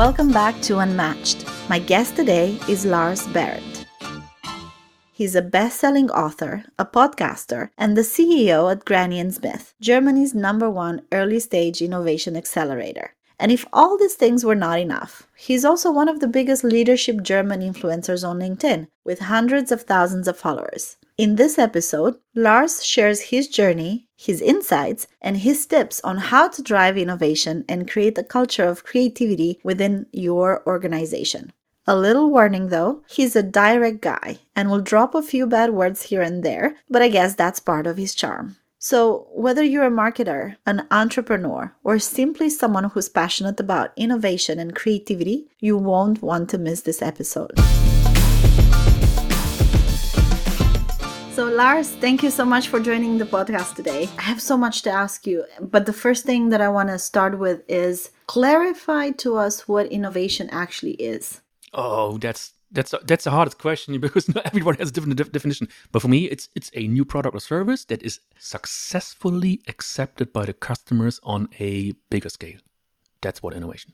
Welcome back to Unmatched. My guest today is Lars Behrendt. He's a best-selling author, a podcaster, and the CEO at Granny and Smith, Germany's number one early-stage innovation accelerator. And if all these things were not enough, he's also one of the biggest leadership German influencers on LinkedIn, with hundreds of thousands of followers. In this episode, Lars shares his journey, his insights, and his tips on how to drive innovation and create a culture of creativity within your organization. A little warning though, he's a direct guy and will drop a few bad words here and there, but I guess that's part of his charm. So, whether you're a marketer, an entrepreneur, or simply someone who's passionate about innovation and creativity, you won't want to miss this episode. So, Lars, thank you so much for joining the podcast today. I have so much to ask you, but the first thing that I want to start with is clarify to us what innovation actually is. Oh, that's that's that's the hardest question because not everyone has a different de- definition. But for me, it's it's a new product or service that is successfully accepted by the customers on a bigger scale. That's what innovation.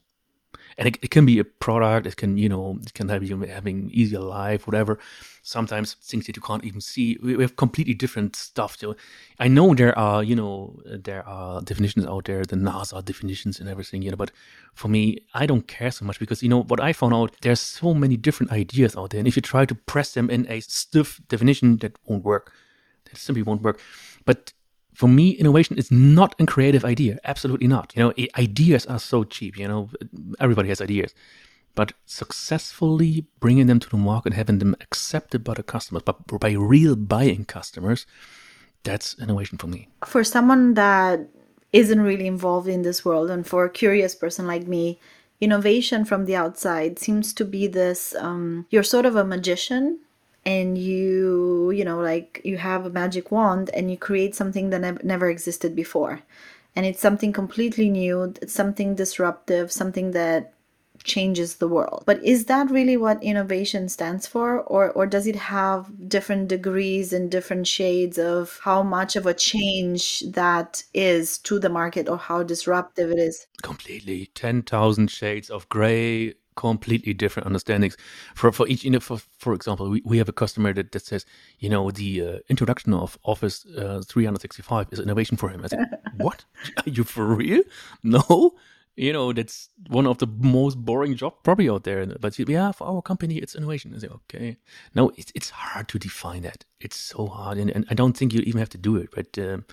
And it, it can be a product. It can you know it can have you having easier life, whatever sometimes things that you can't even see. We, have completely different stuff. So I know there are, you know, there are definitions out there, the NASA definitions and everything, you know, but for me, I don't care so much because, you know, what I found out, there's so many different ideas out there. And if you try to press them in a stiff definition, that won't work. That simply won't work. But for me, innovation is not a creative idea. Absolutely not. You know, ideas are so cheap. You know, everybody has ideas but successfully bringing them to the market, having them accepted by the customers, but by real buying customers, that's innovation for me. For someone that isn't really involved in this world, and for a curious person like me, innovation from the outside seems to be this um, you're sort of a magician and you you know like you have a magic wand and you create something that ne- never existed before and it's something completely new it's something disruptive something that changes the world. But is that really what innovation stands for? Or, or does it have different degrees and different shades of how much of a change that is to the market or how disruptive it is? Completely. 10,000 shades of gray, completely different understandings. For for each you know for for example we, we have a customer that, that says you know the uh, introduction of office uh, 365 is innovation for him. I said what? Are you for real? No? You know that's one of the most boring job probably out there. But yeah for our company it's innovation. I say okay. No it's, it's hard to define that. It's so hard and, and i don't think you even have to do it but um,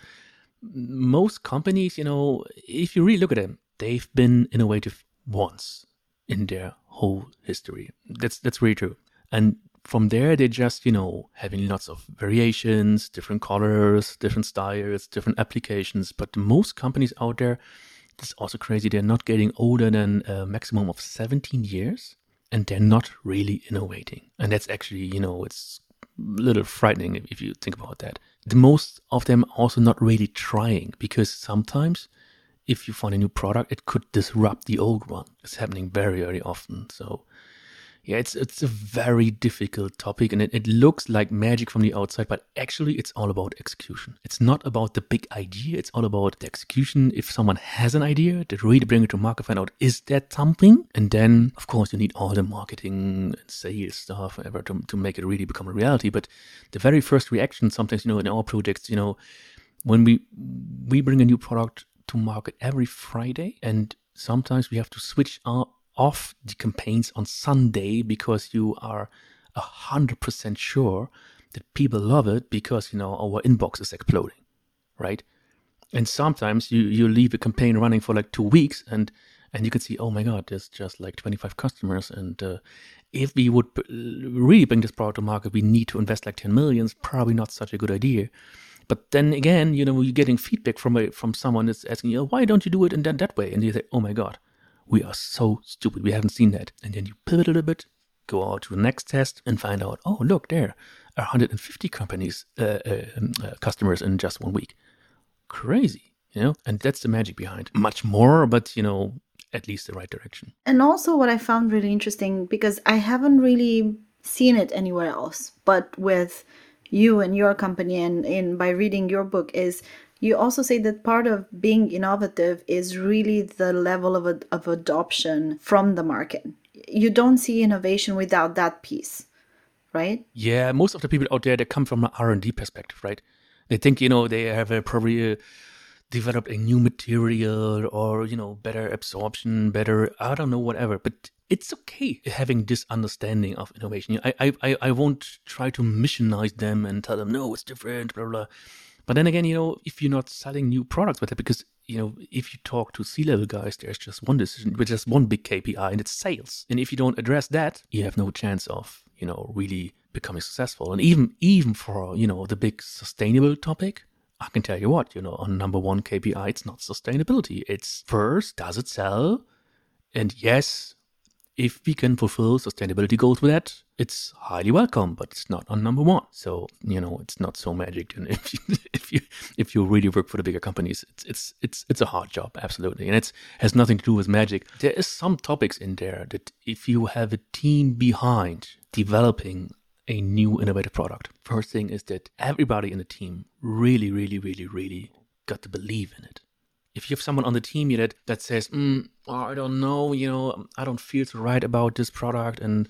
most companies you know if you really look at them they've been innovative once in their whole history that's that's really true and from there they just you know having lots of variations different colors different styles different applications but most companies out there it's also crazy. They're not getting older than a maximum of 17 years and they're not really innovating. And that's actually, you know, it's a little frightening if you think about that. The most of them also not really trying because sometimes if you find a new product, it could disrupt the old one. It's happening very, very often. So yeah, it's it's a very difficult topic, and it, it looks like magic from the outside, but actually, it's all about execution. It's not about the big idea; it's all about the execution. If someone has an idea, to really bring it to market, find out is that something, and then of course you need all the marketing and sales stuff, whatever, to to make it really become a reality. But the very first reaction, sometimes you know, in our projects, you know, when we we bring a new product to market every Friday, and sometimes we have to switch off the campaigns on Sunday because you are hundred percent sure that people love it because you know our inbox is exploding, right? And sometimes you you leave a campaign running for like two weeks and and you can see oh my god there's just like 25 customers and uh, if we would really bring this product to market we need to invest like 10 millions probably not such a good idea but then again you know you're getting feedback from a, from someone that's asking you why don't you do it in that, that way and you say oh my god we are so stupid. We haven't seen that. And then you pivot a little bit, go out to the next test and find out, oh, look, there are 150 companies, uh, uh, um, uh, customers in just one week. Crazy, you know? And that's the magic behind. Much more, but, you know, at least the right direction. And also, what I found really interesting, because I haven't really seen it anywhere else, but with you and your company and in by reading your book is you also say that part of being innovative is really the level of, of adoption from the market. You don't see innovation without that piece, right? Yeah, most of the people out there they come from an R and D perspective, right? They think you know they have a, probably uh, developed a new material or you know better absorption, better I don't know whatever. But it's okay having this understanding of innovation. I I I won't try to missionize them and tell them no, it's different, blah blah. But then again, you know, if you're not selling new products with it, because you know, if you talk to C-level guys, there's just one decision, with just one big KPI, and it's sales. And if you don't address that, you have no chance of, you know, really becoming successful. And even even for you know the big sustainable topic, I can tell you what, you know, on number one KPI, it's not sustainability. It's first, does it sell? And yes, if we can fulfill sustainability goals with that, it's highly welcome, but it's not on number one. So you know, it's not so magic. And if you, if you if you really work for the bigger companies, it's it's it's it's a hard job, absolutely, and it's has nothing to do with magic. There is some topics in there that if you have a team behind developing a new innovative product, first thing is that everybody in the team really, really, really, really got to believe in it if you have someone on the team that that says, mm, oh, I don't know, you know, I don't feel so right about this product, and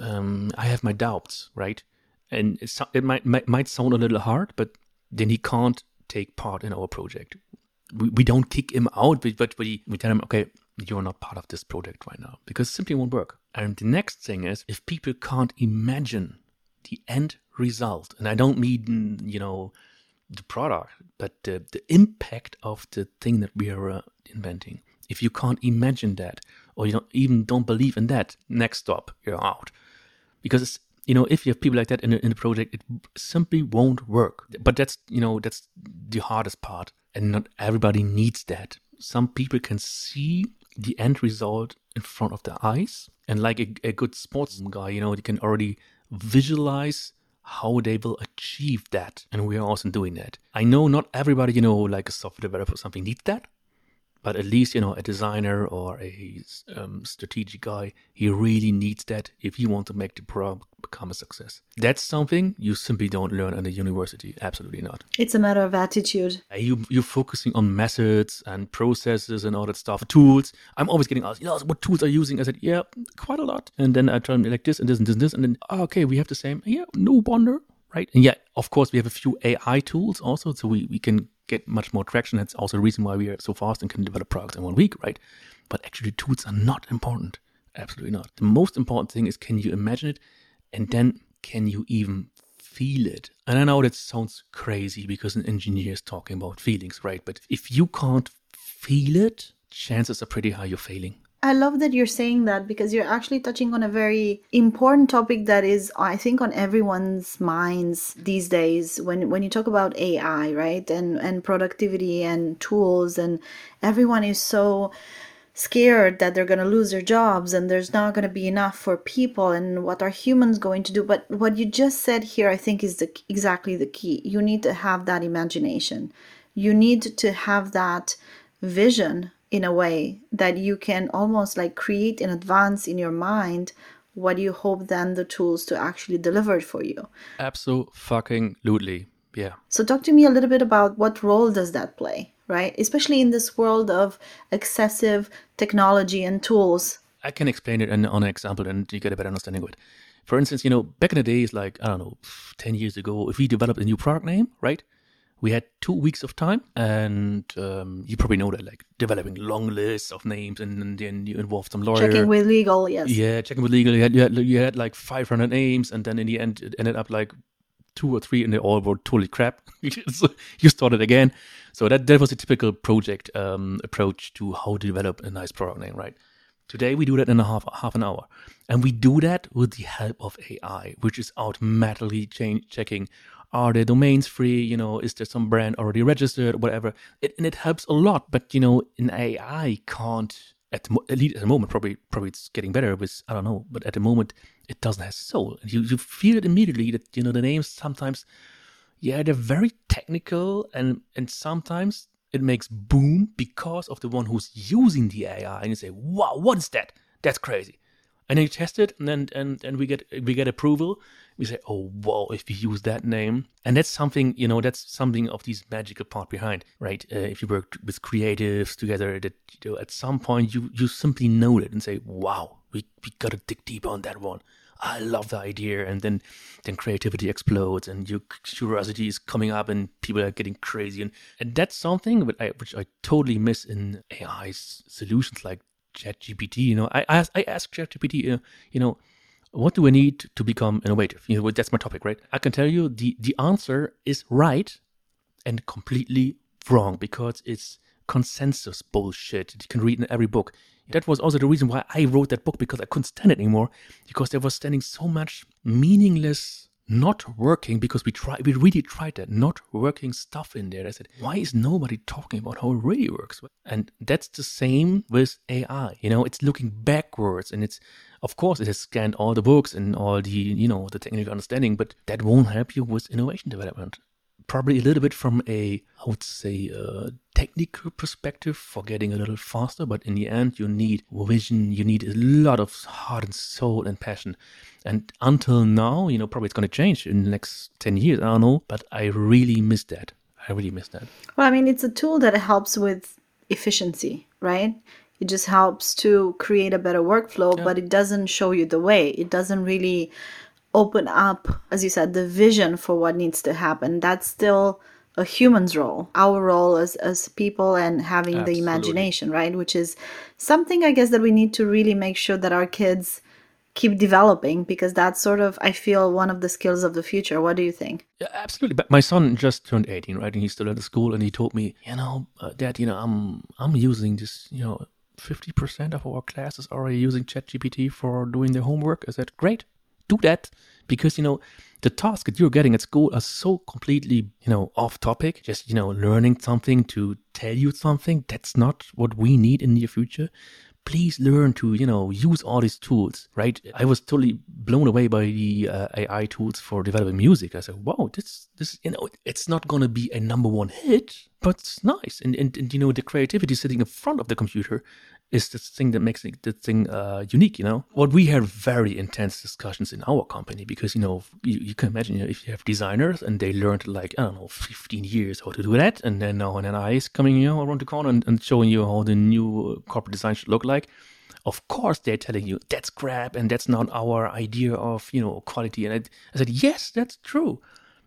um, I have my doubts, right? And it might, might might sound a little hard, but then he can't take part in our project. We, we don't kick him out, but we we tell him, okay, you're not part of this project right now because it simply won't work. And the next thing is if people can't imagine the end result, and I don't mean you know the product, but the, the impact of the thing that we are uh, inventing. If you can't imagine that, or you don't even don't believe in that, next stop, you're out. Because you know, if you have people like that in a, in the project, it simply won't work. But that's you know that's the hardest part, and not everybody needs that. Some people can see the end result in front of their eyes, and like a, a good sports guy, you know, you can already visualize how they will achieve that. And we are also doing that. I know not everybody, you know, like a software developer or something needs that, but at least, you know, a designer or a um, strategic guy, he really needs that if you want to make the product become a success. That's something you simply don't learn at the university. Absolutely not. It's a matter of attitude. You, you're focusing on methods and processes and all that stuff, tools. I'm always getting asked, you know, what tools are you using? I said, yeah, quite a lot. And then I tell them like this and this and this and this. And then, oh, okay, we have the same. Yeah, no wonder right? And yeah, of course, we have a few AI tools also, so we, we can get much more traction. That's also the reason why we are so fast and can develop products in one week, right? But actually, tools are not important. Absolutely not. The most important thing is can you imagine it? And then can you even feel it? And I know that sounds crazy because an engineer is talking about feelings, right? But if you can't feel it, chances are pretty high you're failing. I love that you're saying that because you're actually touching on a very important topic that is, I think, on everyone's minds these days. When when you talk about AI, right, and and productivity and tools, and everyone is so scared that they're going to lose their jobs and there's not going to be enough for people and what are humans going to do. But what you just said here i think is the exactly the key. You need to have that imagination. You need to have that vision in a way that you can almost like create in advance in your mind what you hope then the tools to actually deliver it for you. Absolutely. Yeah. So talk to me a little bit about what role does that play, right? Especially in this world of excessive technology and tools. I can explain it on an example and you get a better understanding of it. For instance, you know, back in the days, like, I don't know, 10 years ago, if we developed a new product name, right? We had two weeks of time, and um, you probably know that, like developing long lists of names, and, then you involved some lawyer. Checking with legal, yes. Yeah, checking with legal. You had, you had, you had like 500 names, and then in the end, it ended up like two or three, and they all were totally crap. so you started again. So that that was a typical project um, approach to how to develop a nice product name, right? Today we do that in a half half an hour, and we do that with the help of AI, which is automatically change, checking are the domains free? You know is there some brand already registered? Whatever. It, and it helps a lot but you know in ai can't at, at least at the moment probably probably it's getting better with i don't know but at the moment it doesn't have soul. You, you feel it immediately that you know the names sometimes yeah they're very technical and and sometimes it makes boom because of the one who's using the ai and you say wow what is that? That's crazy And then you test it, and then and, and we get we get approval. We say, oh whoa if we use that name, and that's something you know, that's something of these magical part behind, right? Uh, if you work with creatives together, that you know, at some point you you simply know it and say, wow, we we gotta dig deep on that one. I love the idea, and then then creativity explodes, and your curiosity is coming up, and people are getting crazy, and, and that's something which I, which I totally miss in AI solutions like ChatGPT. You know, I ask I ask ChatGPT, uh, you know, what do I need to become innovative? You know, that's my topic, right? I can tell you the the answer is right and completely wrong because it's consensus bullshit. You can read in every book. That was also the reason why I wrote that book because I couldn't stand it anymore because there was standing so much meaningless not working because we try we really tried that not working stuff in there. I said, why is nobody talking about how it really works? And that's the same with AI. You know, it's looking backwards and it's of course it has scanned all the books and all the you know the technical understanding, but that won't help you with innovation development probably a little bit from a, I would say, a technical perspective for getting a little faster. But in the end, you need vision, you need a lot of heart and soul and passion. And until now, you know, probably it's going to change in the next 10 years. I don't know. But I really miss that. I really miss that. Well, I mean, it's a tool that helps with efficiency, right? It just helps to create a better workflow, yeah. but it doesn't show you the way. It doesn't really open up, as you said, the vision for what needs to happen. That's still a human's role, our role as, as people and having Absolutely. the imagination, right? Which is something I guess that we need to really make sure that our kids keep developing because that's sort of I feel one of the skills of the future. What do you think? Yeah, absolutely. But my son just turned 18, right? And he's still at the school and he told me, you know, uh, dad, you know, I'm I'm using this, you know, 50% of our classes are already using ChatGPT for doing their homework. I said, great do that because you know the tasks that you're getting at school are so completely you know off topic just you know learning something to tell you something that's not what we need in the future. Please learn to you know use all these tools right? I was totally blown away by the uh, ai tools for developing music. I said wow this this you know it's not going to be a number one hit but it's nice. And, and, and you know the creativity sitting in front of the computer is the thing that makes the thing uh, unique, you know? What we have very intense discussions in our company because, you know, you, you can imagine you know, if you have designers and they learned like, I don't know, 15 years how to do that. And then now an AI is coming, you know, around the corner and, and showing you how the new corporate design should look like. Of course, they're telling you that's crap and that's not our idea of, you know, quality. And I, I said, yes, that's true.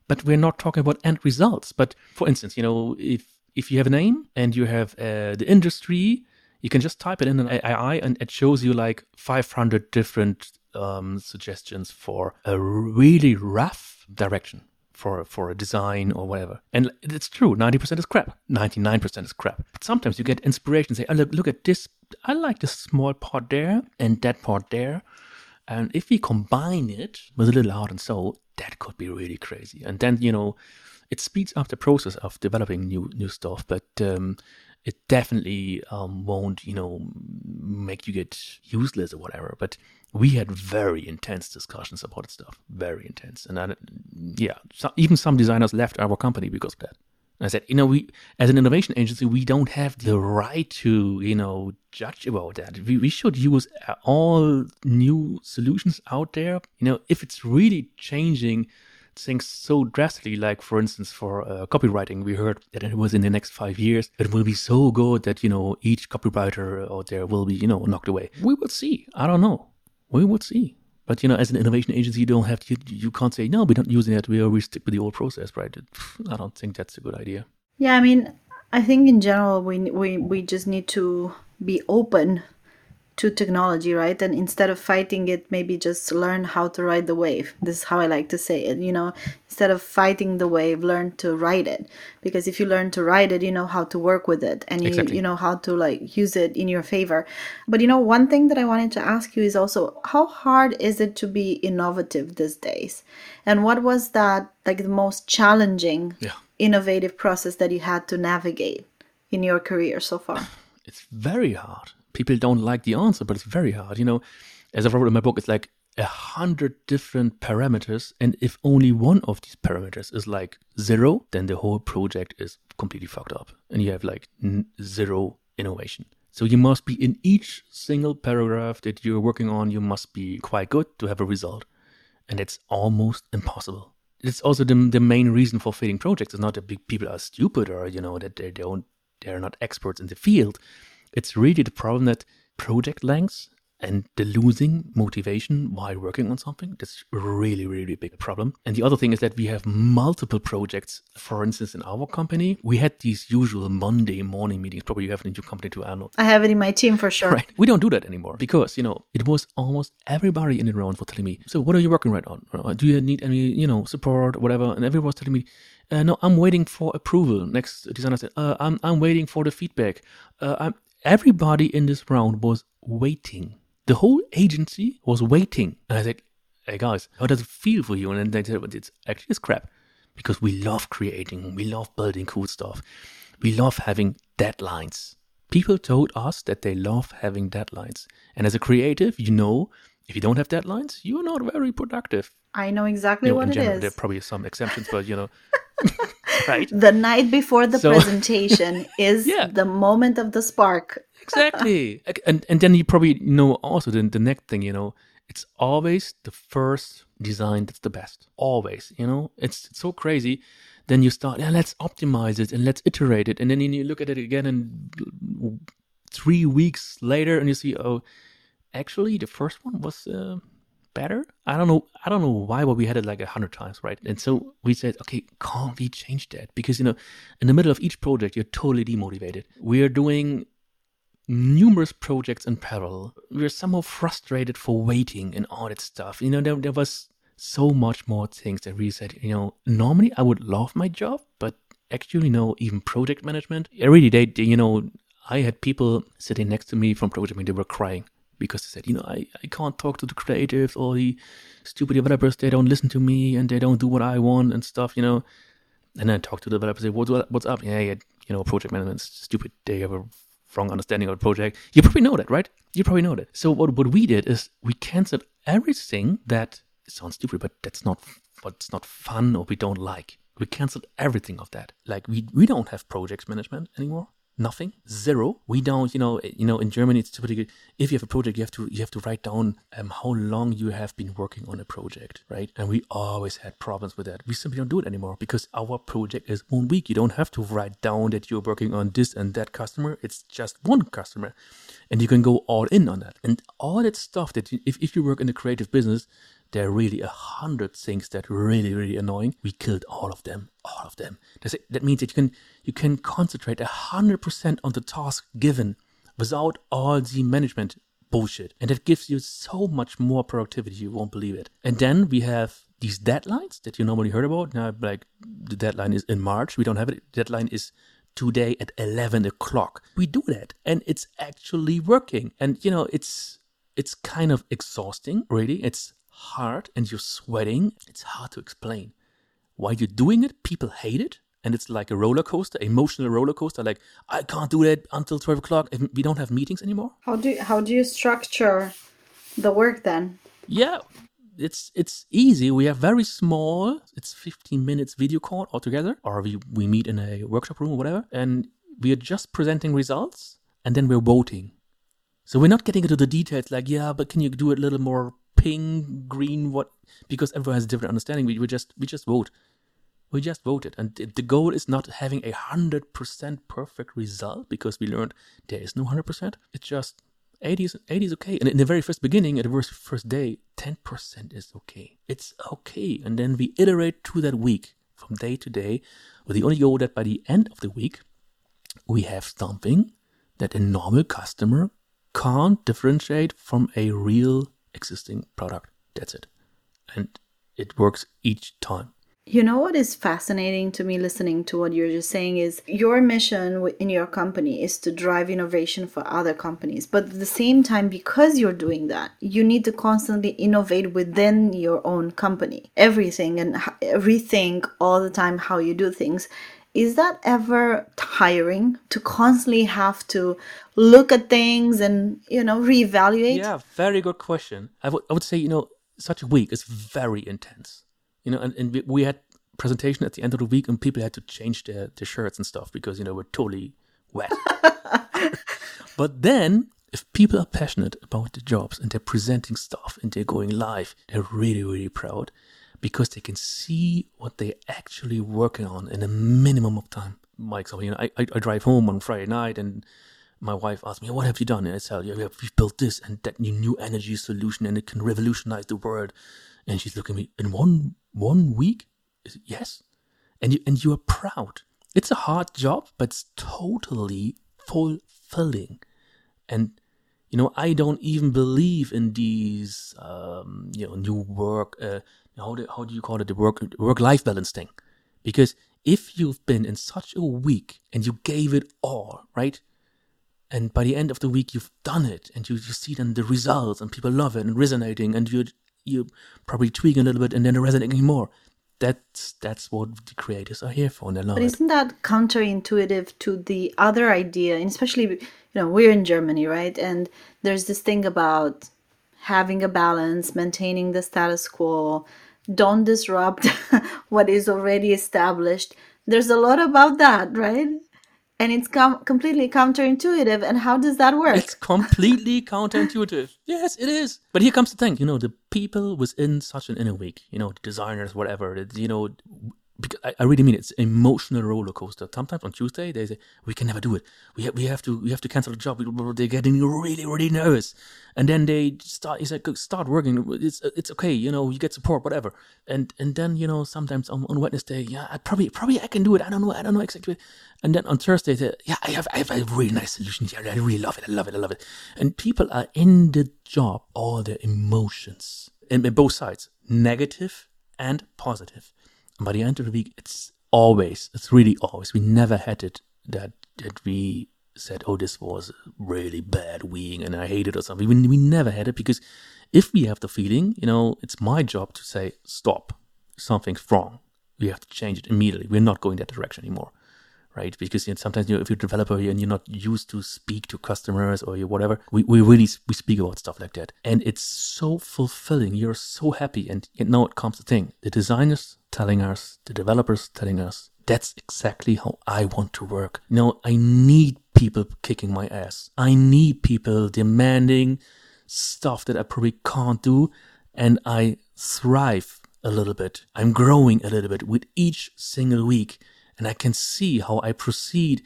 But we're not talking about end results. But for instance, you know, if if you have a name and you have uh, the industry you can just type it in an AI and it shows you like 500 different um, suggestions for a really rough direction for for a design or whatever. And it's true, 90% is crap, 99% is crap. But sometimes you get inspiration, say, oh, look, look at this. I like this small part there and that part there. And if we combine it with a little heart and soul, that could be really crazy. And then, you know, it speeds up the process of developing new new stuff. But um, it definitely um, won't, you know, make you get useless or whatever. But we had very intense discussions about stuff, very intense. And I, yeah, so even some designers left our company because of that. And I said, you know, we as an innovation agency, we don't have the right to, you know, judge about that. We, we should use all new solutions out there. You know, if it's really changing things so drastically. Like, for instance, for uh, copywriting, we heard that it was in the next five years, it will be so good that, you know, each copywriter out there will be, you know, knocked away. We will see. I don't know. We will see. But, you know, as an innovation agency, you don't have to, you, you can't say, no, we're not using it. We always stick with the old process, right? I don't think that's a good idea. Yeah, I mean, I think in general, we, we, we just need to be open to technology, right? And instead of fighting it, maybe just learn how to ride the wave. This is how I like to say it, you know, instead of fighting the wave, learn to ride it. Because if you learn to ride it, you know how to work with it and you, exactly. you know how to like use it in your favor. But you know, one thing that I wanted to ask you is also how hard is it to be innovative these days? And what was that like the most challenging, yeah. innovative process that you had to navigate in your career so far? It's very hard people don't like the answer, but it's very hard. You know, as I wrote in my book, it's like a hundred different parameters, and if only one of these parameters is like zero, then the whole project is completely fucked up, and you have like n- zero innovation. So you must be in each single paragraph that you're working on, you must be quite good to have a result. And it's almost impossible. It's also the, the main reason for failing projects. It's not that people are stupid or, you know, that they don't, they're not experts in the field. It's really the problem that project lengths and the losing motivation while working on something that's really really big problem. And the other thing is that we have multiple projects. For instance in our company we had these usual monday morning meetings. Probably you have it in your company too arnold. I have it in my team for sure. Right. We don't do that anymore because you know it was almost everybody in the round for telling me so what are you working right on? Uh, do you need any you know support or whatever? And everyone was telling me uh, no, I'm waiting for approval. Next designer said, uh, I'm, I'm waiting for the feedback. Uh, I'm, everybody in this round was waiting the whole agency was waiting. And I said, hey guys, how does it feel for you? And then they said, well, it's actually it's crap because we love creating, we love building cool stuff, we love having deadlines. People told us that they love having deadlines. And as a creative, you know, if you don't have deadlines, you're not very productive. I know exactly you know, what in it general, is. There are probably some exceptions, but you know, right? The night before the So- presentation is Yeah. the moment of the spark. exactly and and then you probably know also the, the next thing you know it's always the first design that's the best always you know it's, it's so crazy then you start yeah let's optimize it and let's iterate it and then you look at it again and three weeks later and you see oh actually the first one was uh, better? I don't know i don't know why but we had it like a hundred times right? And so we said okay can't we change that? Because you know in the middle of each project you're totally demotivated. We are doing numerous projects in parallel. We are somehow frustrated for waiting and all that stuff. You know, there, there was so much more things that we said, you know, normally I would love my job, but actually, know, even project management, really, they, you know, I had people sitting next to me from project management, they were crying because they said, you know, I, I can't talk to the creatives or the stupid developers, they don't listen to me and they don't do what I want and stuff, you know. And then I talk to the developers, say, what's, what's up? Yeah, yeah, you know, project management's stupid. They have a wrong understanding of the project. You probably know that, right? You probably know that. So what, what we did is we canceled everything that sounds stupid, but that's not what's not fun or we don't like. We canceled everything of that. Like we we don't have projects management anymore. Nothing, zero. We don't, you know, you know. In Germany, it's typically if you have a project, you have to you have to write down um, how long you have been working on a project, right? And we always had problems with that. We simply don't do it anymore because our project is one week. You don't have to write down that you're working on this and that customer. It's just one customer, and you can go all in on that. And all that stuff that you, if if you work in a creative business, there are really a hundred things that are really really annoying. We killed all of them, all of them. That means that you can you can concentrate a hundred percent on the task given without all the management bullshit, and that gives you so much more productivity. You won't believe it. And then we have these deadlines that you normally heard about. Now, like the deadline is in March. We don't have it. The Deadline is today at 11 o'clock. We do that and it's actually working. And you know, it's it's kind of exhausting, really. It's hard and you're sweating. It's hard to explain. While you're doing it, people hate it. And it's like a roller coaster, emotional roller coaster. Like, I can't do that until 12 o'clock. If we don't have meetings anymore. How do you, how do you structure the work then? Yeah, it's it's easy. We have very small. It's 15 minutes video call altogether, or we we meet in a workshop room or whatever, and we are just presenting results, and then we're voting. So we're not getting into the details like, yeah, but can you do it a little more pink, green, what? Because everyone has a different understanding. We, we just we just vote. We just voted, and the- goal is not having a hundred percent perfect result because we learned there is no hundred percent. It's just 80 is 80 is okay. And in the very first beginning, at the first first day, 10% is okay. It's okay, and then we iterate through that week from day to day, with the only goal that by the end of the week, we have something that a normal customer can't differentiate from a real existing product. That's it. And it works each time. You know what is fascinating to me listening to what you're just saying is your mission in your company is to drive innovation for other companies. But at the same time, because you're doing that, you need to constantly innovate within your own company. Everything and rethink all the time how you do things. Is that ever tiring to constantly have to look at things and, you know, reevaluate? Yeah, very good question. I would I would say you know such a week is very intense. You know, and, and we, we had presentation at the end of the week, and people had to change their, their shirts and stuff because you know we're totally wet. But then, if people are passionate about the jobs and they're presenting stuff and they're going live, they're really, really proud because they can see what they're actually working on in a minimum of time. My example, you know, I, I, drive home on Friday night and my wife asked me, "What have you done?" And I tell "Yeah, we've built this and that new, energy solution, and it can revolutionize the world." And she's looking at me in one one week. Yes, and you and you are proud. It's a hard job, but it's totally fulfilling. And you know, I don't even believe in these, um, you know, new work. Uh, how do how do you call it? The work work life balance thing, because if you've been in such a week and you gave it all, right? And by the end of the week, you've done it, and you, you see then the results, and people love it and resonating, and you you probably tweaking a little bit, and then resonating more. That's that's what the creators are here for, and they love but isn't that counterintuitive to the other idea? And especially, you know, we're in Germany, right? And there's this thing about having a balance, maintaining the status quo, don't disrupt what is already established. There's a lot about that, right? and it's com- completely counterintuitive. And how does that work? It's completely counterintuitive. Yes, it is. But here comes the thing. You know, the people within such an Innoweek. You know, the designers, whatever. You know, because I, I, really mean it. it's emotional roller coaster. Sometimes on Tuesday they say we can never do it. We have, we have to we have to cancel the job. They're getting really really nervous, and then they start. He said, start working. It's it's okay. You know, you get support, whatever. And and then you know sometimes on, on Wednesday, yeah, I probably probably I can do it. I don't know. I don't know exactly. And then on Thursday, they yeah, I have I have a really nice solution here. I really love it. I love it. I love it. And people are in the job all their emotions, and both sides, negative and positive by the end of the week, it's always, it's really always, we never had it that, that we said, oh, this was really bad weeing and I hate it or something. We, we never had it because if we have the feeling, you know, it's my job to say, stop, something's wrong. We have to change it immediately. We're not going that direction anymore right? Because you know, sometimes you know, if you're a developer and you're not used to speak to customers or whatever, we, we really we speak about stuff like that, and it's so fulfilling. You're so happy, and you now it comes the thing: the designers telling us, the developers telling us, that's exactly how I want to work. You know, I need people kicking my ass. I need people demanding stuff that I probably can't do, and I thrive a little bit. I'm growing a little bit with each single week and I can see how I proceed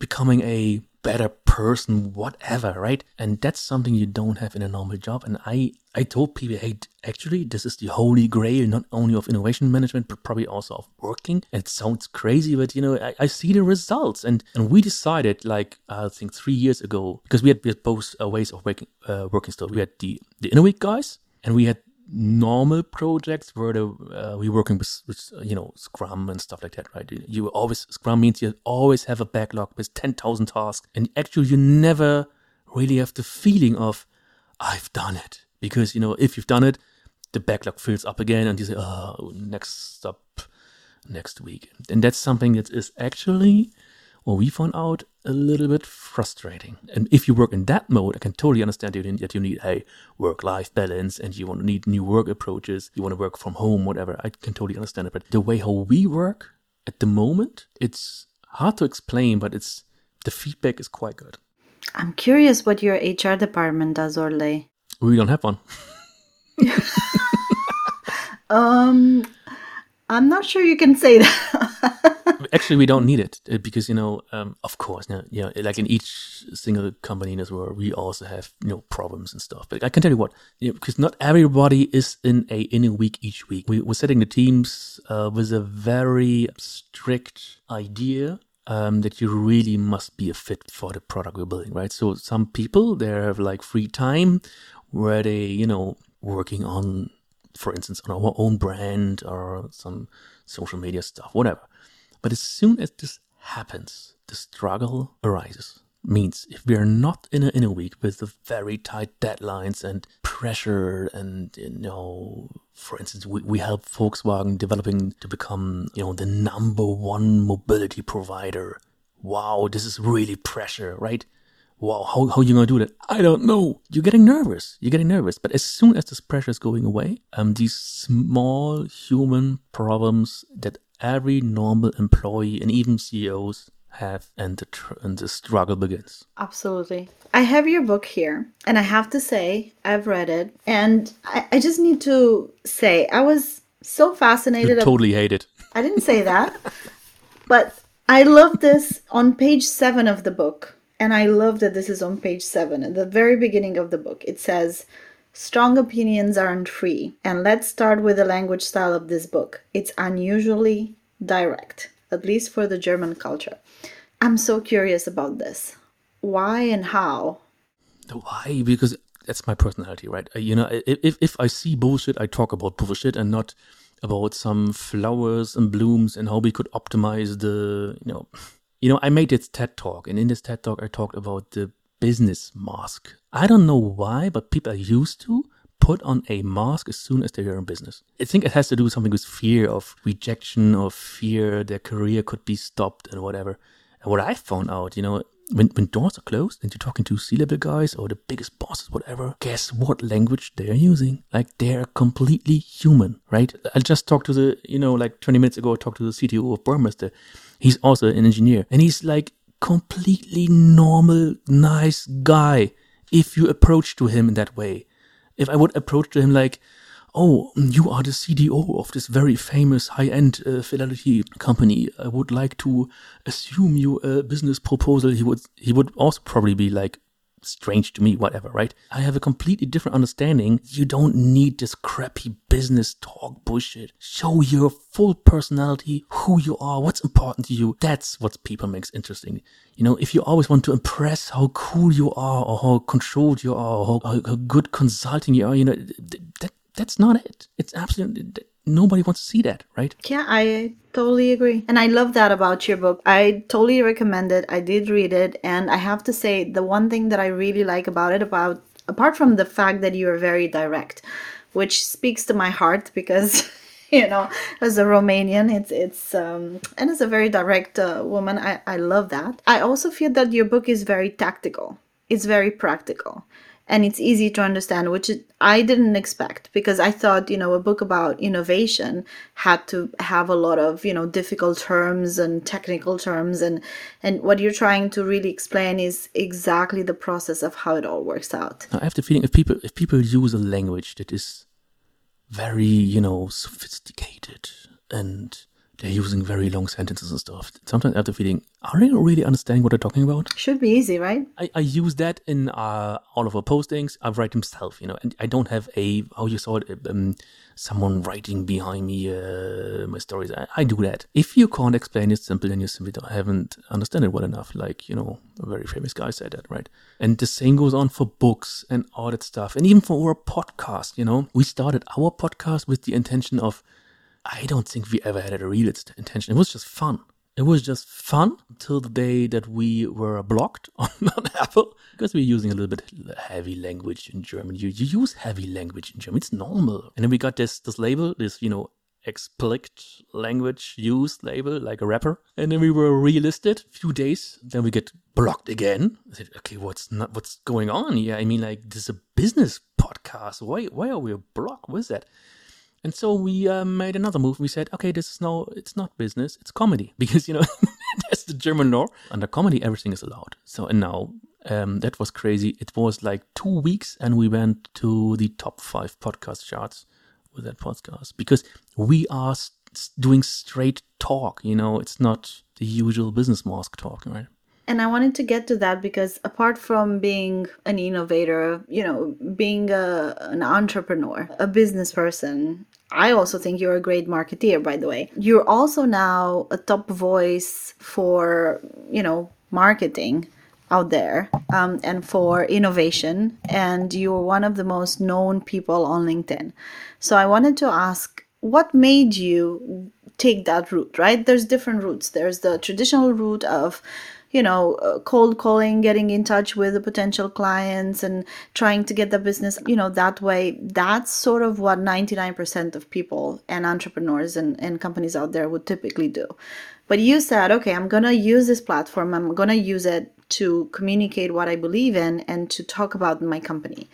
becoming a better person, whatever, right? And that's something you don't have in a normal job. And I, I told people, hey, actually, this is the holy grail, not only of innovation management, but probably also of working. It sounds crazy, but you know, I, I see the results. And and we decided, like I think three years ago, because we had, we had both uh, ways of working, uh, working still. We had the the Innoweek guys, and we had normal projects where the, uh, we're working with, with, you know Scrum and stuff like that, right? You always Scrum means you always have a backlog with ten thousand tasks, and actually you never really have the feeling of I've done it because you know if you've done it, the backlog fills up again, and you say, oh, next up, next week, and that's something that is actually well, we found out a little bit frustrating. And if you work in that mode, I can totally understand that you need a work-life balance and you want to need new work approaches. You want to work from home, whatever. I can totally understand it. But the way how we work at the moment, it's hard to explain, but it's the feedback is quite good. I'm curious what your HR department does, Orle. We don't have one. um, I'm not sure you can say that. Actually, we don't need it uh, because you know, um, of course, you know, you know, like in each single company in this world, we also have you know problems and stuff. But I can tell you what, you know, because not everybody is in a in a week each week. We, we're setting the teams uh, with a very strict idea um, that you really must be a fit for the product we're building, right? So some people they have like free time where they you know working on for instance, on our own brand or some social media stuff, whatever. But as soon as this happens, the struggle arises. Means if we are not in a, in a week with the very tight deadlines and pressure, and you know, for instance, we, we help Volkswagen developing to become you know the number one mobility provider. Wow, this is really pressure, right? wow, how, how are you to do that? I don't know. You're getting nervous. You're getting nervous. But as soon as this pressure is going away, um, these small human problems that every normal employee and even CEOs have, and the tr- and the struggle begins. Absolutely. I have your book here, and I have to say, I've read it, and I, I just need to say, I was so fascinated. You totally hate it. I didn't say that, but I love this on page seven of the book, and I love that this is on page seven, at the very beginning of the book. It says, Strong opinions aren't free. And let's start with the language style of this book. It's unusually direct, at least for the German culture. I'm so curious about this. Why and how? Why? Because that's my personality, right? Uh, you know, if if I see bullshit, I talk about bullshit and not about some flowers and blooms and how we could optimize the, you know, you know, I made this TED talk, and in this TED talk, I talked about the business mask. I don't know why, but people are used to put on a mask as soon as they're in business. I think it has to do something with fear of rejection or fear their career could be stopped and whatever. And what I found out, you know, when, when doors are closed and you're talking to C-level guys or the biggest bosses, whatever, guess what language they're using? Like they're completely human, right? I just talked to the, you know, like 20 minutes ago, I talked to the CTO of Burmester. He's also an engineer and he's like completely normal, nice guy if you approach to him in that way. If I would approach to him like, oh, you are the CDO of this very famous high-end uh, fidelity company. I would like to assume you a business proposal. He would he would also probably be like strange to me, whatever, right? I have a completely different understanding. You don't need this crappy business talk bullshit. Show your full personality, who you are, what's important to you. That's what people makes interesting. You know, if you always want to impress how cool you are or how controlled you are or how, how good consulting you are, you know, that that's not it. It's absolutely nobody wants to see that, right? Yeah, I totally agree. And I love that about your book. I totally recommend it. I did read it and I have to say the one thing that I really like about it about apart from the fact that you are very direct, which speaks to my heart because you know as a romanian it's it's um and as a very direct uh, woman I, I love that i also feel that your book is very tactical it's very practical and it's easy to understand which i didn't expect because i thought you know a book about innovation had to have a lot of you know difficult terms and technical terms and and what you're trying to really explain is exactly the process of how it all works out. I have the feeling if people if people use a language that is very you know sophisticated and they're using very long sentences and stuff. Sometimes I have the feeling, are they really understanding what they're talking about? Should be easy, right? I, I use that in uh, all of our postings. I write myself, you know, and I don't have a, how you saw it, um, someone writing behind me uh, my stories. I, I, do that. If you can't explain it simply, then you simply don't, haven't understood it well enough. Like, you know, a very famous guy said that, right? And the same goes on for books and all that stuff. And even for our podcast, you know, we started our podcast with the intention of I don't think we ever had a real intention. It was just fun. It was just fun until the day that we were blocked on, on Apple because we're using a little bit heavy language in German. You, you use heavy language in German. It's normal. And then we got this this label, this you know explicit language use label, like a rapper. And then we were relisted a few days. Then we get blocked again. I said, okay, what's not what's going on here? I mean, like this is a business podcast. Why why are we blocked? What is that? And so we uh, made another move. We said, okay, this is no, it's not business, it's comedy. Because, you know, that's the German law. Under comedy, everything is allowed. So, and now um, that was crazy. It was like two weeks and we went to the top five podcast charts with that podcast because we are doing straight talk. You know, it's not the usual business mask talk, right? And I wanted to get to that because apart from being an innovator, you know, being a, an entrepreneur, a business person, I also think you're a great marketeer, by the way. You're also now a top voice for, you know, marketing out there um, and for innovation. And you're one of the most known people on LinkedIn. So I wanted to ask what made you take that route, right? There's different routes. There's the traditional route of you know, uh, cold calling, getting in touch with the potential clients and trying to get the business, you know, that way. That's sort of what 99% of people and entrepreneurs and, and companies out there would typically do. But you said, okay, I'm going to use this platform. I'm going to use it to communicate what I believe in and to talk about my company.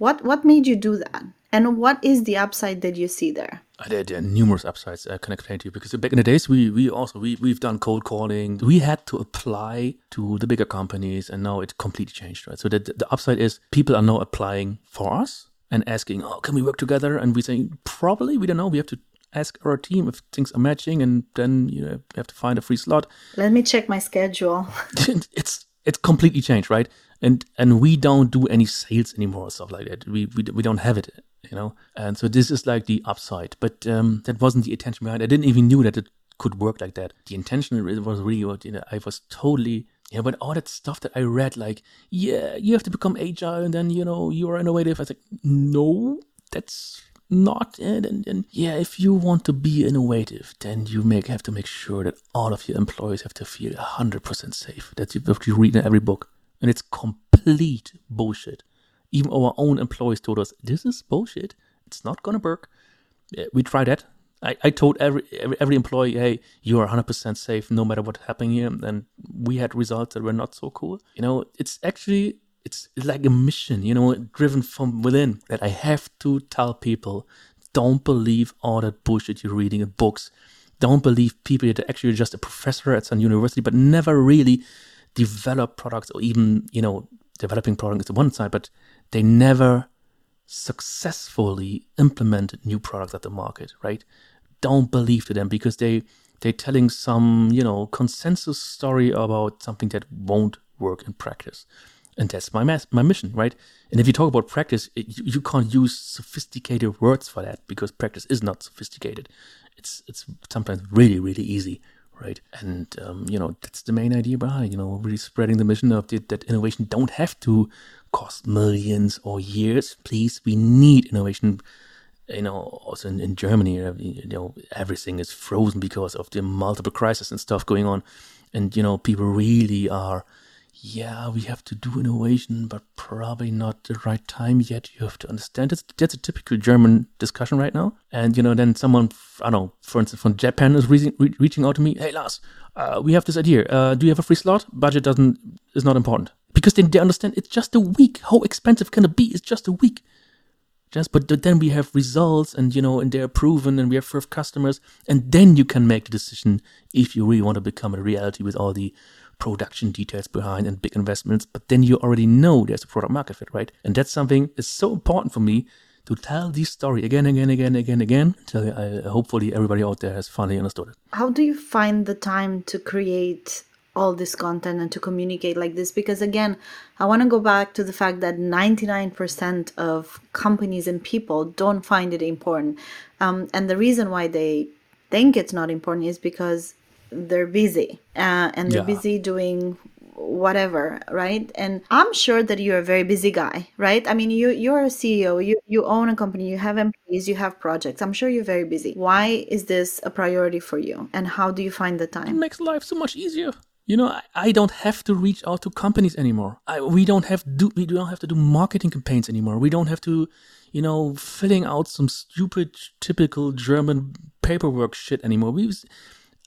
What what made you do that? And what is the upside that you see there? Uh, there, there, are numerous upsides I can explain to you because back in the days we we also we we've done cold calling. We had to apply to the bigger companies, and now it completely changed, right? So the the upside is people are now applying for us and asking, "Oh, can we work together?" And we say, "Probably, we don't know. We have to ask our team if things are matching, and then you know we have to find a free slot." Let me check my schedule. it's it's completely changed, right? And and we don't do any sales anymore or stuff like that. We we we don't have it, you know. And so this is like the upside, but um, that wasn't the intention behind. it. I didn't even knew that it could work like that. The intention was really what you know. I was totally yeah, but all that stuff that I read, like, yeah, you have to become agile and then, you know, you are innovative. I was like, no, that's not it. And, and yeah, if you want to be innovative, then you make have to make sure that all of your employees have to feel 100% safe. That's what you read in every book. And it's complete bullshit. Even our own employees told us, this is bullshit. It's not going to work. We tried that. I, I told every, every, every employee, hey, you are 100% safe no matter what's happening here. And we had results that were not so cool. You know, it's actually it's like a mission, you know, driven from within that I have to tell people don't believe all that bullshit you're reading in books. Don't believe people that actually are just a professor at some university, but never really develop products or even, you know, developing products on one side, but they never successfully implement new products at the market, right? Don't believe to them because they they're telling some, you know, consensus story about something that won't work in practice. And that's my my mission, right? And if you talk about practice, it, you, can't use sophisticated words for that because practice is not sophisticated. It's it's sometimes really really easy, right? And um, you know that's the main idea behind you know really spreading the mission of the, that innovation don't have to cost millions or years. Please, we need innovation. You know, also in, in Germany, uh, you know, everything is frozen because of the multiple crises and stuff going on, and you know, people really are yeah, we have to do innovation, but probably not the right time yet. You have to understand that's, that's a typical German discussion right now. And, you know, then someone, I don't know, for instance, from Japan is re- re- reaching out to me. Hey, Lars, uh, we have this idea. Uh, do you have a free slot? Budget doesn't, is not important. Because they, they understand it's just a week. How expensive can it be? It's just a week. Just, but then we have results and, you know, and they're proven and we have first customers. And then you can make the decision if you really want to become a reality with all the production details behind and big investments, but then you already know there's a product market fit, right? And that's something that's so important for me to tell this story again, again, again, again, again, until I, hopefully everybody out there has finally understood it. How do you find the time to create all this content and to communicate like this? Because again, I want to go back to the fact that 99% of companies and people don't find it important. Um, and the reason why they think it's not important is because they're busy uh, and they're yeah. busy doing whatever right? And i'm sure that you're a very busy guy right? I mean you you're a ceo you you own a company you have employees you have projects. I'm sure you're very busy. Why is this a priority for you and how do you find the time? It makes life so much easier. You know I, I don't have to reach out to companies anymore. I, we don't have do we don't have to do marketing campaigns anymore. We don't have to you know filling out some stupid typical german paperwork shit anymore. We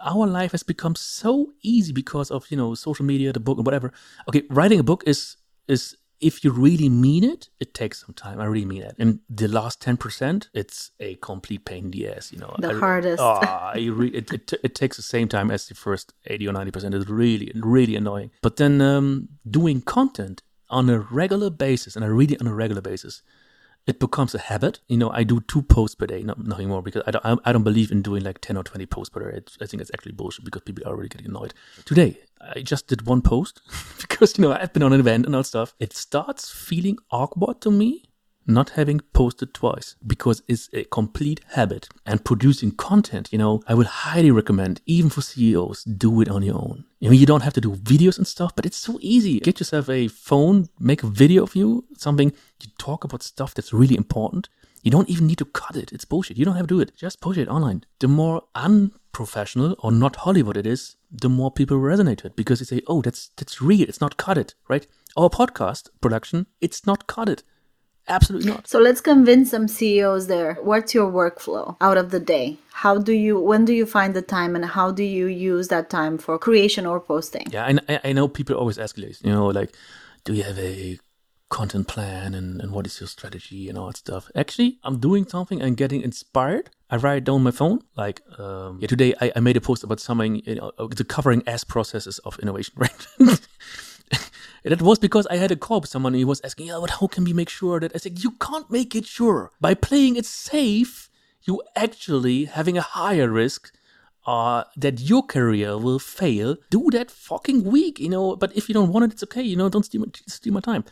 our life has become so easy because of you know social media, the book, and whatever. Okay, writing a book is is if you really mean it, it takes some time. I really mean it. And the last ten percent, it's a complete pain in the ass. You know, the I, hardest. Oh, re- it, it, it, takes the same time as the first eighty or ninety percent. It's really really annoying. But then um, doing content on a regular basis, and I read it on a regular basis, it becomes a habit. You know, I do two posts per day, not nothing more, because I don't, I don't believe in doing like 10 or 20 posts per day. I think it's actually bullshit because people are already getting annoyed. Today, I just did one post because, you know, I've been on an event and all stuff. It starts feeling awkward to me not having posted twice because it's a complete habit. And producing content, you know, I would highly recommend, even for CEOs, do it on your own. I mean, you don't have to do videos and stuff, but it's so easy. Get yourself a phone, make a video of you, something, you talk about stuff that's really important. You don't even need to cut it. It's bullshit. You don't have to do it. Just push it online. The more unprofessional or not Hollywood it is, the more people resonate with it because they say, oh, that's that's real. It's not cut it, right? Our podcast production, it's not cut it. Absolutely not. So let's convince some CEOs there. What's your workflow out of the day? How do you, when do you find the time and how do you use that time for creation or posting? Yeah, I, I know people always ask this, you know, like, do you have a content plan and, and what is your strategy and all that stuff. Actually, I'm doing something and getting inspired. I write it down on my phone. Like, um, yeah, today I, I, made a post about something, you know, uh, the covering S processes of innovation, right? that was because I had a call with someone who was asking, yeah, but how can we make sure that I said, you can't make it sure. By playing it safe, you actually having a higher risk uh, that your career will fail, do that fucking week, you know. But if you don't want it, it's okay, you know. Don't steal my, steal my time.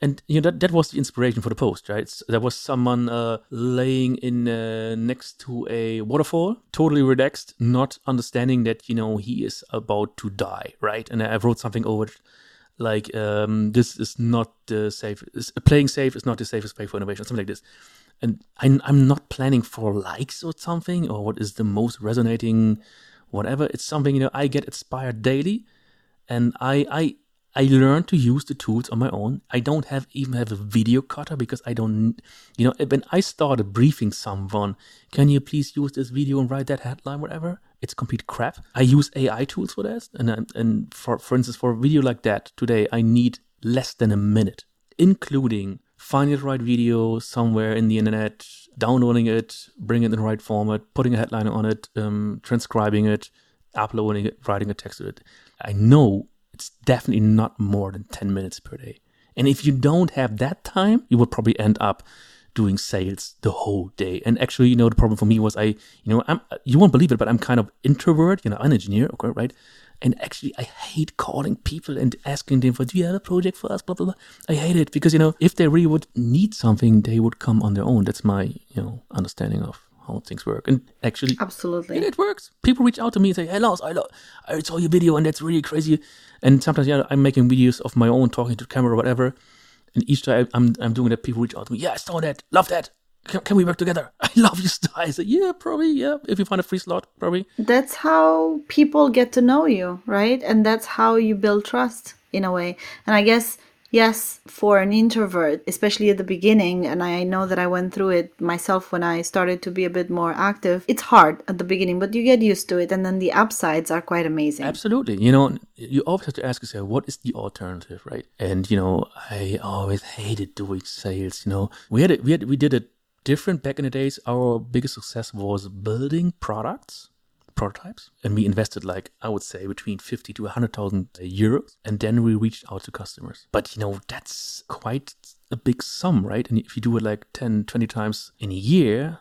And you know that that was the inspiration for the post, right? It's, there was someone uh, laying in uh, next to a waterfall, totally relaxed, not understanding that you know he is about to die, right? And I wrote something over like um, this is not the safe. Playing safe is not the safest way for innovation, something like this and I'm, I'm not planning for likes or something or what is the most resonating whatever it's something you know i get inspired daily and i i i learn to use the tools on my own i don't have even have a video cutter because i don't you know when i started briefing someone can you please use this video and write that headline whatever it's complete crap i use ai tools for that and and for for instance for a video like that today i need less than a minute including finding the right video somewhere in the internet, downloading it, bringing it in the right format, putting a headline on it, um, transcribing it, uploading it, writing a text to it. I know it's definitely not more than 10 minutes per day. And if you don't have that time, you will probably end up doing sales the whole day. And actually, you know, the problem for me was I, you know, I'm, you won't believe it, but I'm kind of introvert. You know, I'm an engineer, okay, right? And actually, I hate calling people and asking them for, do you have a project for us? Blah, blah, blah. I hate it because, you know, if they really would need something, they would come on their own. That's my, you know, understanding of how things work. And actually, absolutely, it works. People reach out to me and say, "Hey, Lars, I, lo- I saw your video and that's really crazy." And sometimes, yeah, I'm making videos of my own, talking to the camera or whatever. And each time I'm I'm doing that, people reach out to me. Yeah, I saw that. Love that can, can we work together? I love your style. I said, yeah, probably, yeah. If you find a free slot, probably. That's how people get to know you, right? And that's how you build trust in a way. And I guess yes, for an introvert, especially at the beginning, and I know that I went through it myself when I started to be a bit more active, it's hard at the beginning, but you get used to it. And then the upsides are quite amazing. Absolutely. You know, you always have to ask yourself, what is the alternative, right? And, you know, I always hated doing sales, you know. We had it, we had, we did it different back in the days. Our biggest success was building products, prototypes, and we invested like I would say between fifty to hundred thousand euros, and then we reached out to customers. But you know that's quite a big sum, right? And if you do it like 10, 20 times in a year,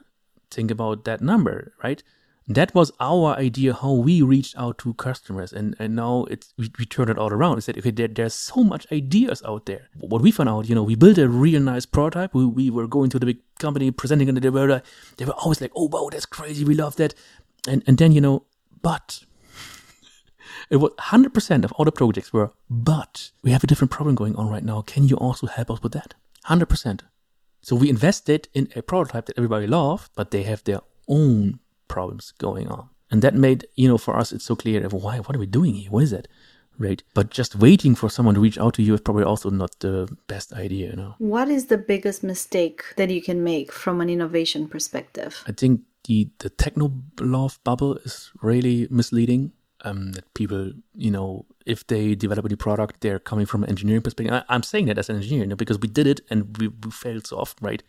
think about that number, right? that was our idea how we reached out to customers and, and now it's we, we turned it all around and said okay there, there's so much ideas out there what we found out you know we built a real nice prototype we, we were going to the big company presenting it they were uh, they were always like oh wow that's crazy we love that and and then you know but it was 100% of all the projects were but we have a different problem going on right now can you also help us with that 100% so we invested in a prototype that everybody loved but they have their own problems going on. And that made, you know, for us, it's so clear that why, what are we doing here? What is it? Right. But just waiting for someone to reach out to you is probably also not the best idea, you know. What is the biggest mistake that you can make from an innovation perspective? I think the, the techno love bubble is really misleading. Um, that people, you know, if they develop a new product, they're coming from an engineering perspective. I, am saying that as an engineer you know, because we did it and we, we failed so often, right?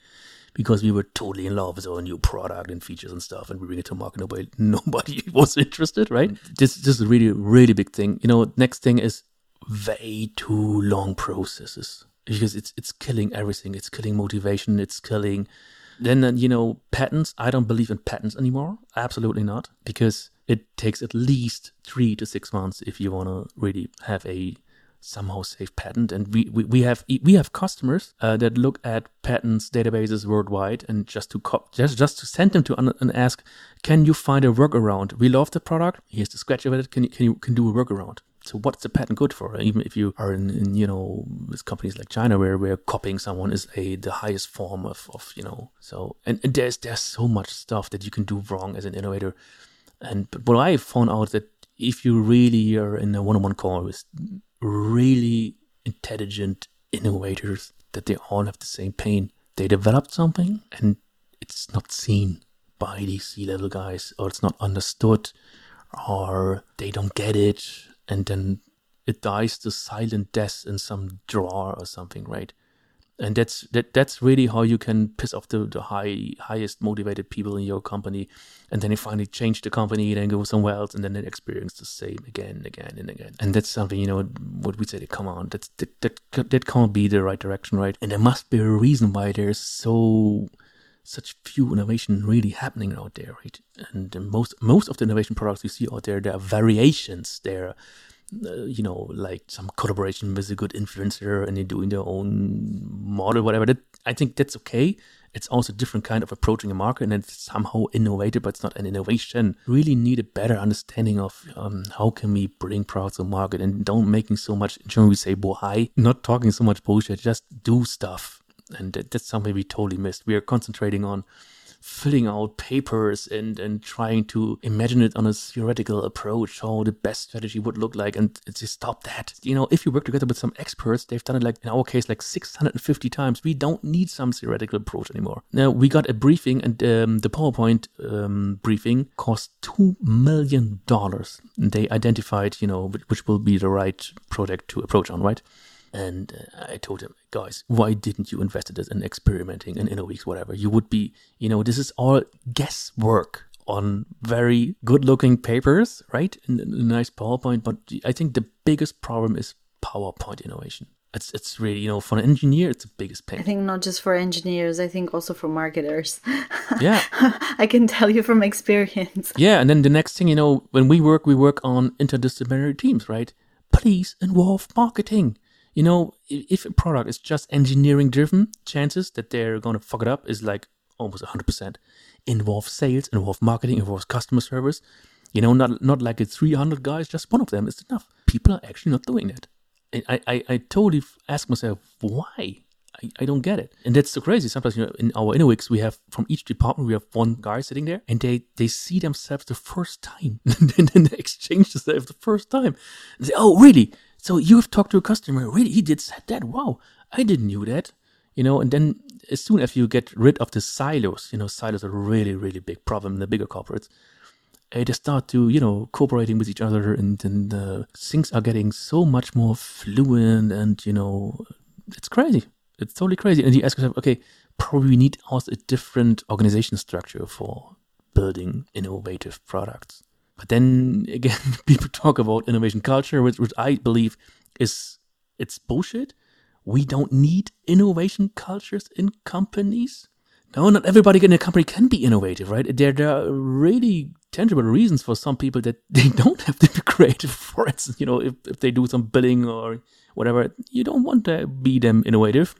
because we were totally in love with our new product and features and stuff, and we bring it to market. Nobody, nobody was interested, right? This, this is a really, really big thing. You know, next thing is way too long processes because it's it's killing everything. It's killing motivation. It's killing. Then uh, you know patents. I don't believe in patents anymore. Absolutely not, because it takes at least three to six months if you want to really have a somehow safe patent. And we, we, we have we have customers uh, that look at patents databases worldwide and just to just just to send them to un- and ask, can you find a workaround? We love the product. Here's the scratch of it. Can you can you can do a workaround? So what's the patent good for? Even if you are in, in you know with companies like China where where copying someone is a the highest form of, of you know so and, and there's there's so much stuff that you can do wrong as an innovator. And but what I found out that if you really are in a one-on-one call with really intelligent innovators that they all have the same pain. They developed something and it's not seen by these C level guys, or it's not understood, or they don't get it, and then it dies the silent death in some drawer or something, right? and that's that that's really how you can piss off the, the high highest motivated people in your company. And then they finally change the company then go somewhere else and then they experience the same again and again and again. And that's something you know what we say come on that's that, that that can't be the right direction right? And there must be a reason why there's so such few innovation really happening out there right and most most of the innovation products you see out there there are variations there uh, you know, like some collaboration with a good influencer and they're doing their own model, whatever. That I think that's okay. It's also a different kind of approaching a market and it's somehow innovative, but it's not an innovation. Really need a better understanding of um, how can we bring products to market and don't making so much, in we say, bohai, not talking so much bullshit, just do stuff. And that, that's something we totally missed. We are concentrating on filling out papers and, and trying to imagine it on a theoretical approach, how the best strategy would look like, and just stop that. You know, if you work together with some experts, they've done it like, in our case, like 650 times. We don't need some theoretical approach anymore. Now, we got a briefing, and um, the PowerPoint um, briefing cost $2 million. They identified, you know, which will be the right project to approach on, right? And uh, I told him, guys, why didn't you invest in experimenting in InnoWeeks, whatever? You would be, you know, this is all guesswork on very good looking papers, right? In, in nice PowerPoint. But I think the biggest problem is PowerPoint innovation. It's it's really you know for an engineer it's the biggest pain. I think not just for engineers, I think also for marketers. Yeah, I can tell you from experience. Yeah, and then the next thing you know, when we work, we work on interdisciplinary teams, right? Please involve marketing you know, if a product is just engineering driven, chances that they're going to fuck it up is like almost 100%. Involve sales, involve marketing, involve customer service. You know, not not like it's 300 guys, just one of them is enough. People are actually not doing that. And I, I, I totally ask myself, why? I, I don't get it. And that's so crazy. Sometimes, you know, in our InnoWeeks, we have from each department, we have one guy sitting there and they, they see themselves the first time. and then they exchange themselves the first time. And say, oh, really? So you've talked to a customer, really? He did said that? Wow, I didn't knew that. You know, and then as soon as you get rid of the silos, you know, silos are really, really big problem in the bigger corporates. Uh, they start to, you know, cooperating with each other, and then uh, things are getting so much more fluent, and you know, it's crazy. It's totally crazy. And you ask yourself, okay, probably we need also a different organization structure for building innovative products. But then again, people talk about innovation culture, which, which I believe is it's bullshit. We don't need innovation cultures in companies. No, not everybody in a company can be innovative, right? There, there are really tangible reasons for some people that they don't have to be creative. For instance, you know, if, if they do some billing or whatever, you don't want to be them innovative.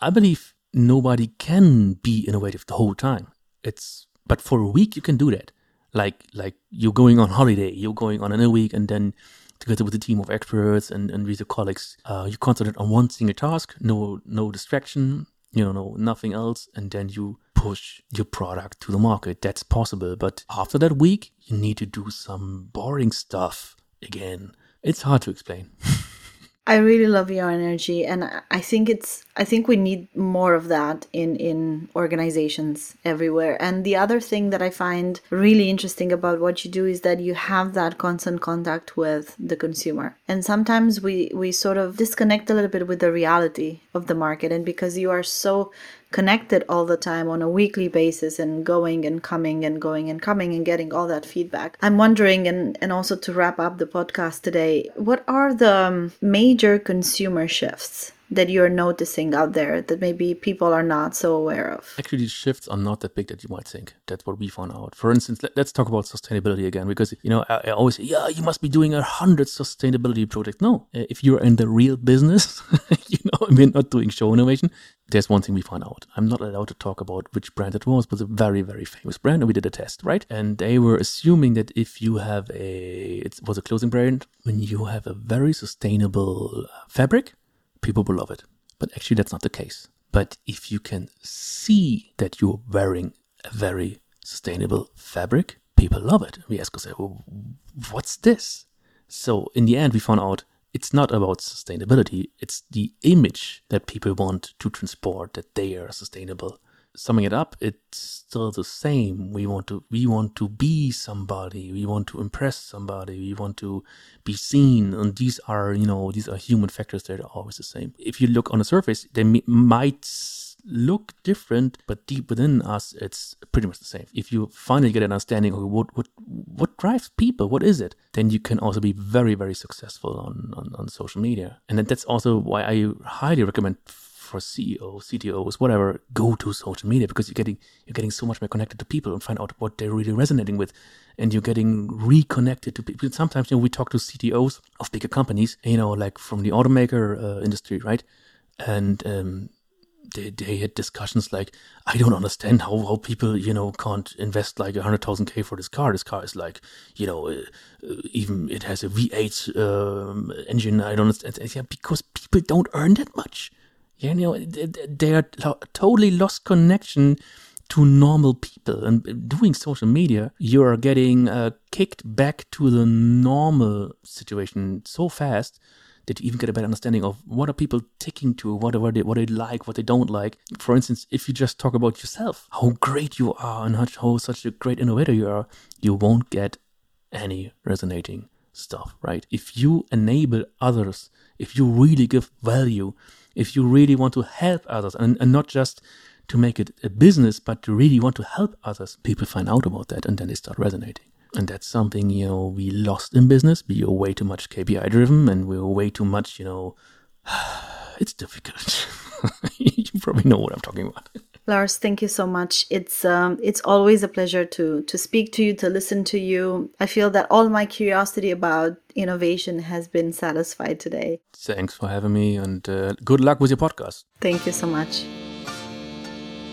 I believe nobody can be innovative the whole time. It's but for a week you can do that like like you're going on holiday, you're going on a week, and then together with a team of experts and, and with your colleagues, uh, you concentrate on one single task, no no distraction, you know, no nothing else, and then you push your product to the market. That's possible, but after that week, you need to do some boring stuff again. It's hard to explain. I really love your energy and I think it's I think we need more of that in in organizations everywhere. And the other thing that I find really interesting about what you do is that you have that constant contact with the consumer. And sometimes we we sort of disconnect a little bit with the reality of the market and because you are so connected all the time on a weekly basis and going and coming and going and coming and getting all that feedback. I'm wondering, and, and also to wrap up the podcast today, what are the um, major consumer shifts that you're noticing out there that maybe people are not so aware of? Actually, these shifts are not that big that you might think. That's what we found out. For instance, let, us talk about sustainability again, because, you know, I, I, always say, yeah, you must be doing a hundred sustainability projects. No, uh, if you're in the real business, you know, we're not doing show innovation. There's one thing we found out. I'm not allowed to talk about which brand it was, but a very, very famous brand. And we did a test, right? And they were assuming that if you have a, it was a clothing brand, when you have a very sustainable fabric, people will love it. But actually, that's not the case. But if you can see that you're wearing a very sustainable fabric, people love it. We ask ourselves, well, what's this? So in the end, we found out it's not about sustainability. It's the image that people want to transport that they are sustainable summing it up, it's still the same. We want to we want to be somebody. We want to impress somebody. We want to be seen. And these are you know these are human factors that are always the same. If you look on the surface, they might look different, but deep within us, it's pretty much the same. If you finally get an understanding of what what what drives people, what is it, then you can also be very very successful on on, on social media. And that's also why I highly recommend for CEOs, CTOs, whatever, go to social media because you're getting you're getting so much more connected to people and find out what they're really resonating with, and you're getting reconnected to people. Sometimes you know we talk to CTOs of bigger companies, you know, like from the automaker uh, industry, right? And um, they, they had discussions like, I don't understand how, how people, you know, can't invest like a hundred thousand K for this car. This car is like, you know, uh, uh even it has a V8 um, engine. I don't understand. Yeah, because people don't earn that much. You know, they are totally lost connection to normal people. And doing social media, you are getting uh, kicked back to the normal situation so fast that you even get a better understanding of what are people ticking to, what are they, what they like, what they don't like. For instance, if you just talk about yourself, how great you are and how such a great innovator you are, you won't get any resonating stuff, right? If you enable others, if you really give value, if you really want to help others and, and not just to make it a business, but to really want to help others, people find out about that and then they start resonating. And that's something, you know, we lost in business. We are way too much KPI driven and we are way too much, you know, it's difficult. you probably know what I'm talking about. Lars, thank you so much. It's um, it's always a pleasure to to speak to you, to listen to you. I feel that all my curiosity about innovation has been satisfied today. Thanks for having me, and uh, good luck with your podcast. Thank you so much.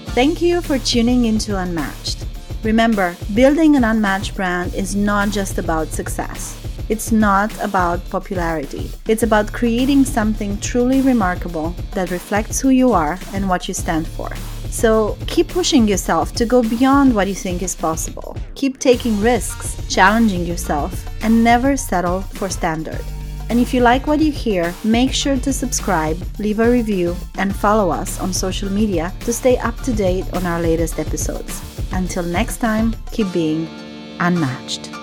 Thank you for tuning into Unmatched. Remember, building an unmatched brand is not just about success. It's not about popularity. It's about creating something truly remarkable that reflects who you are and what you stand for. So keep pushing yourself to go beyond what you think is possible. Keep taking risks, challenging yourself, and never settle for standard. And if you like what you hear, make sure to subscribe, leave a review, and follow us on social media to stay up to date on our latest episodes. Until next time, keep being unmatched.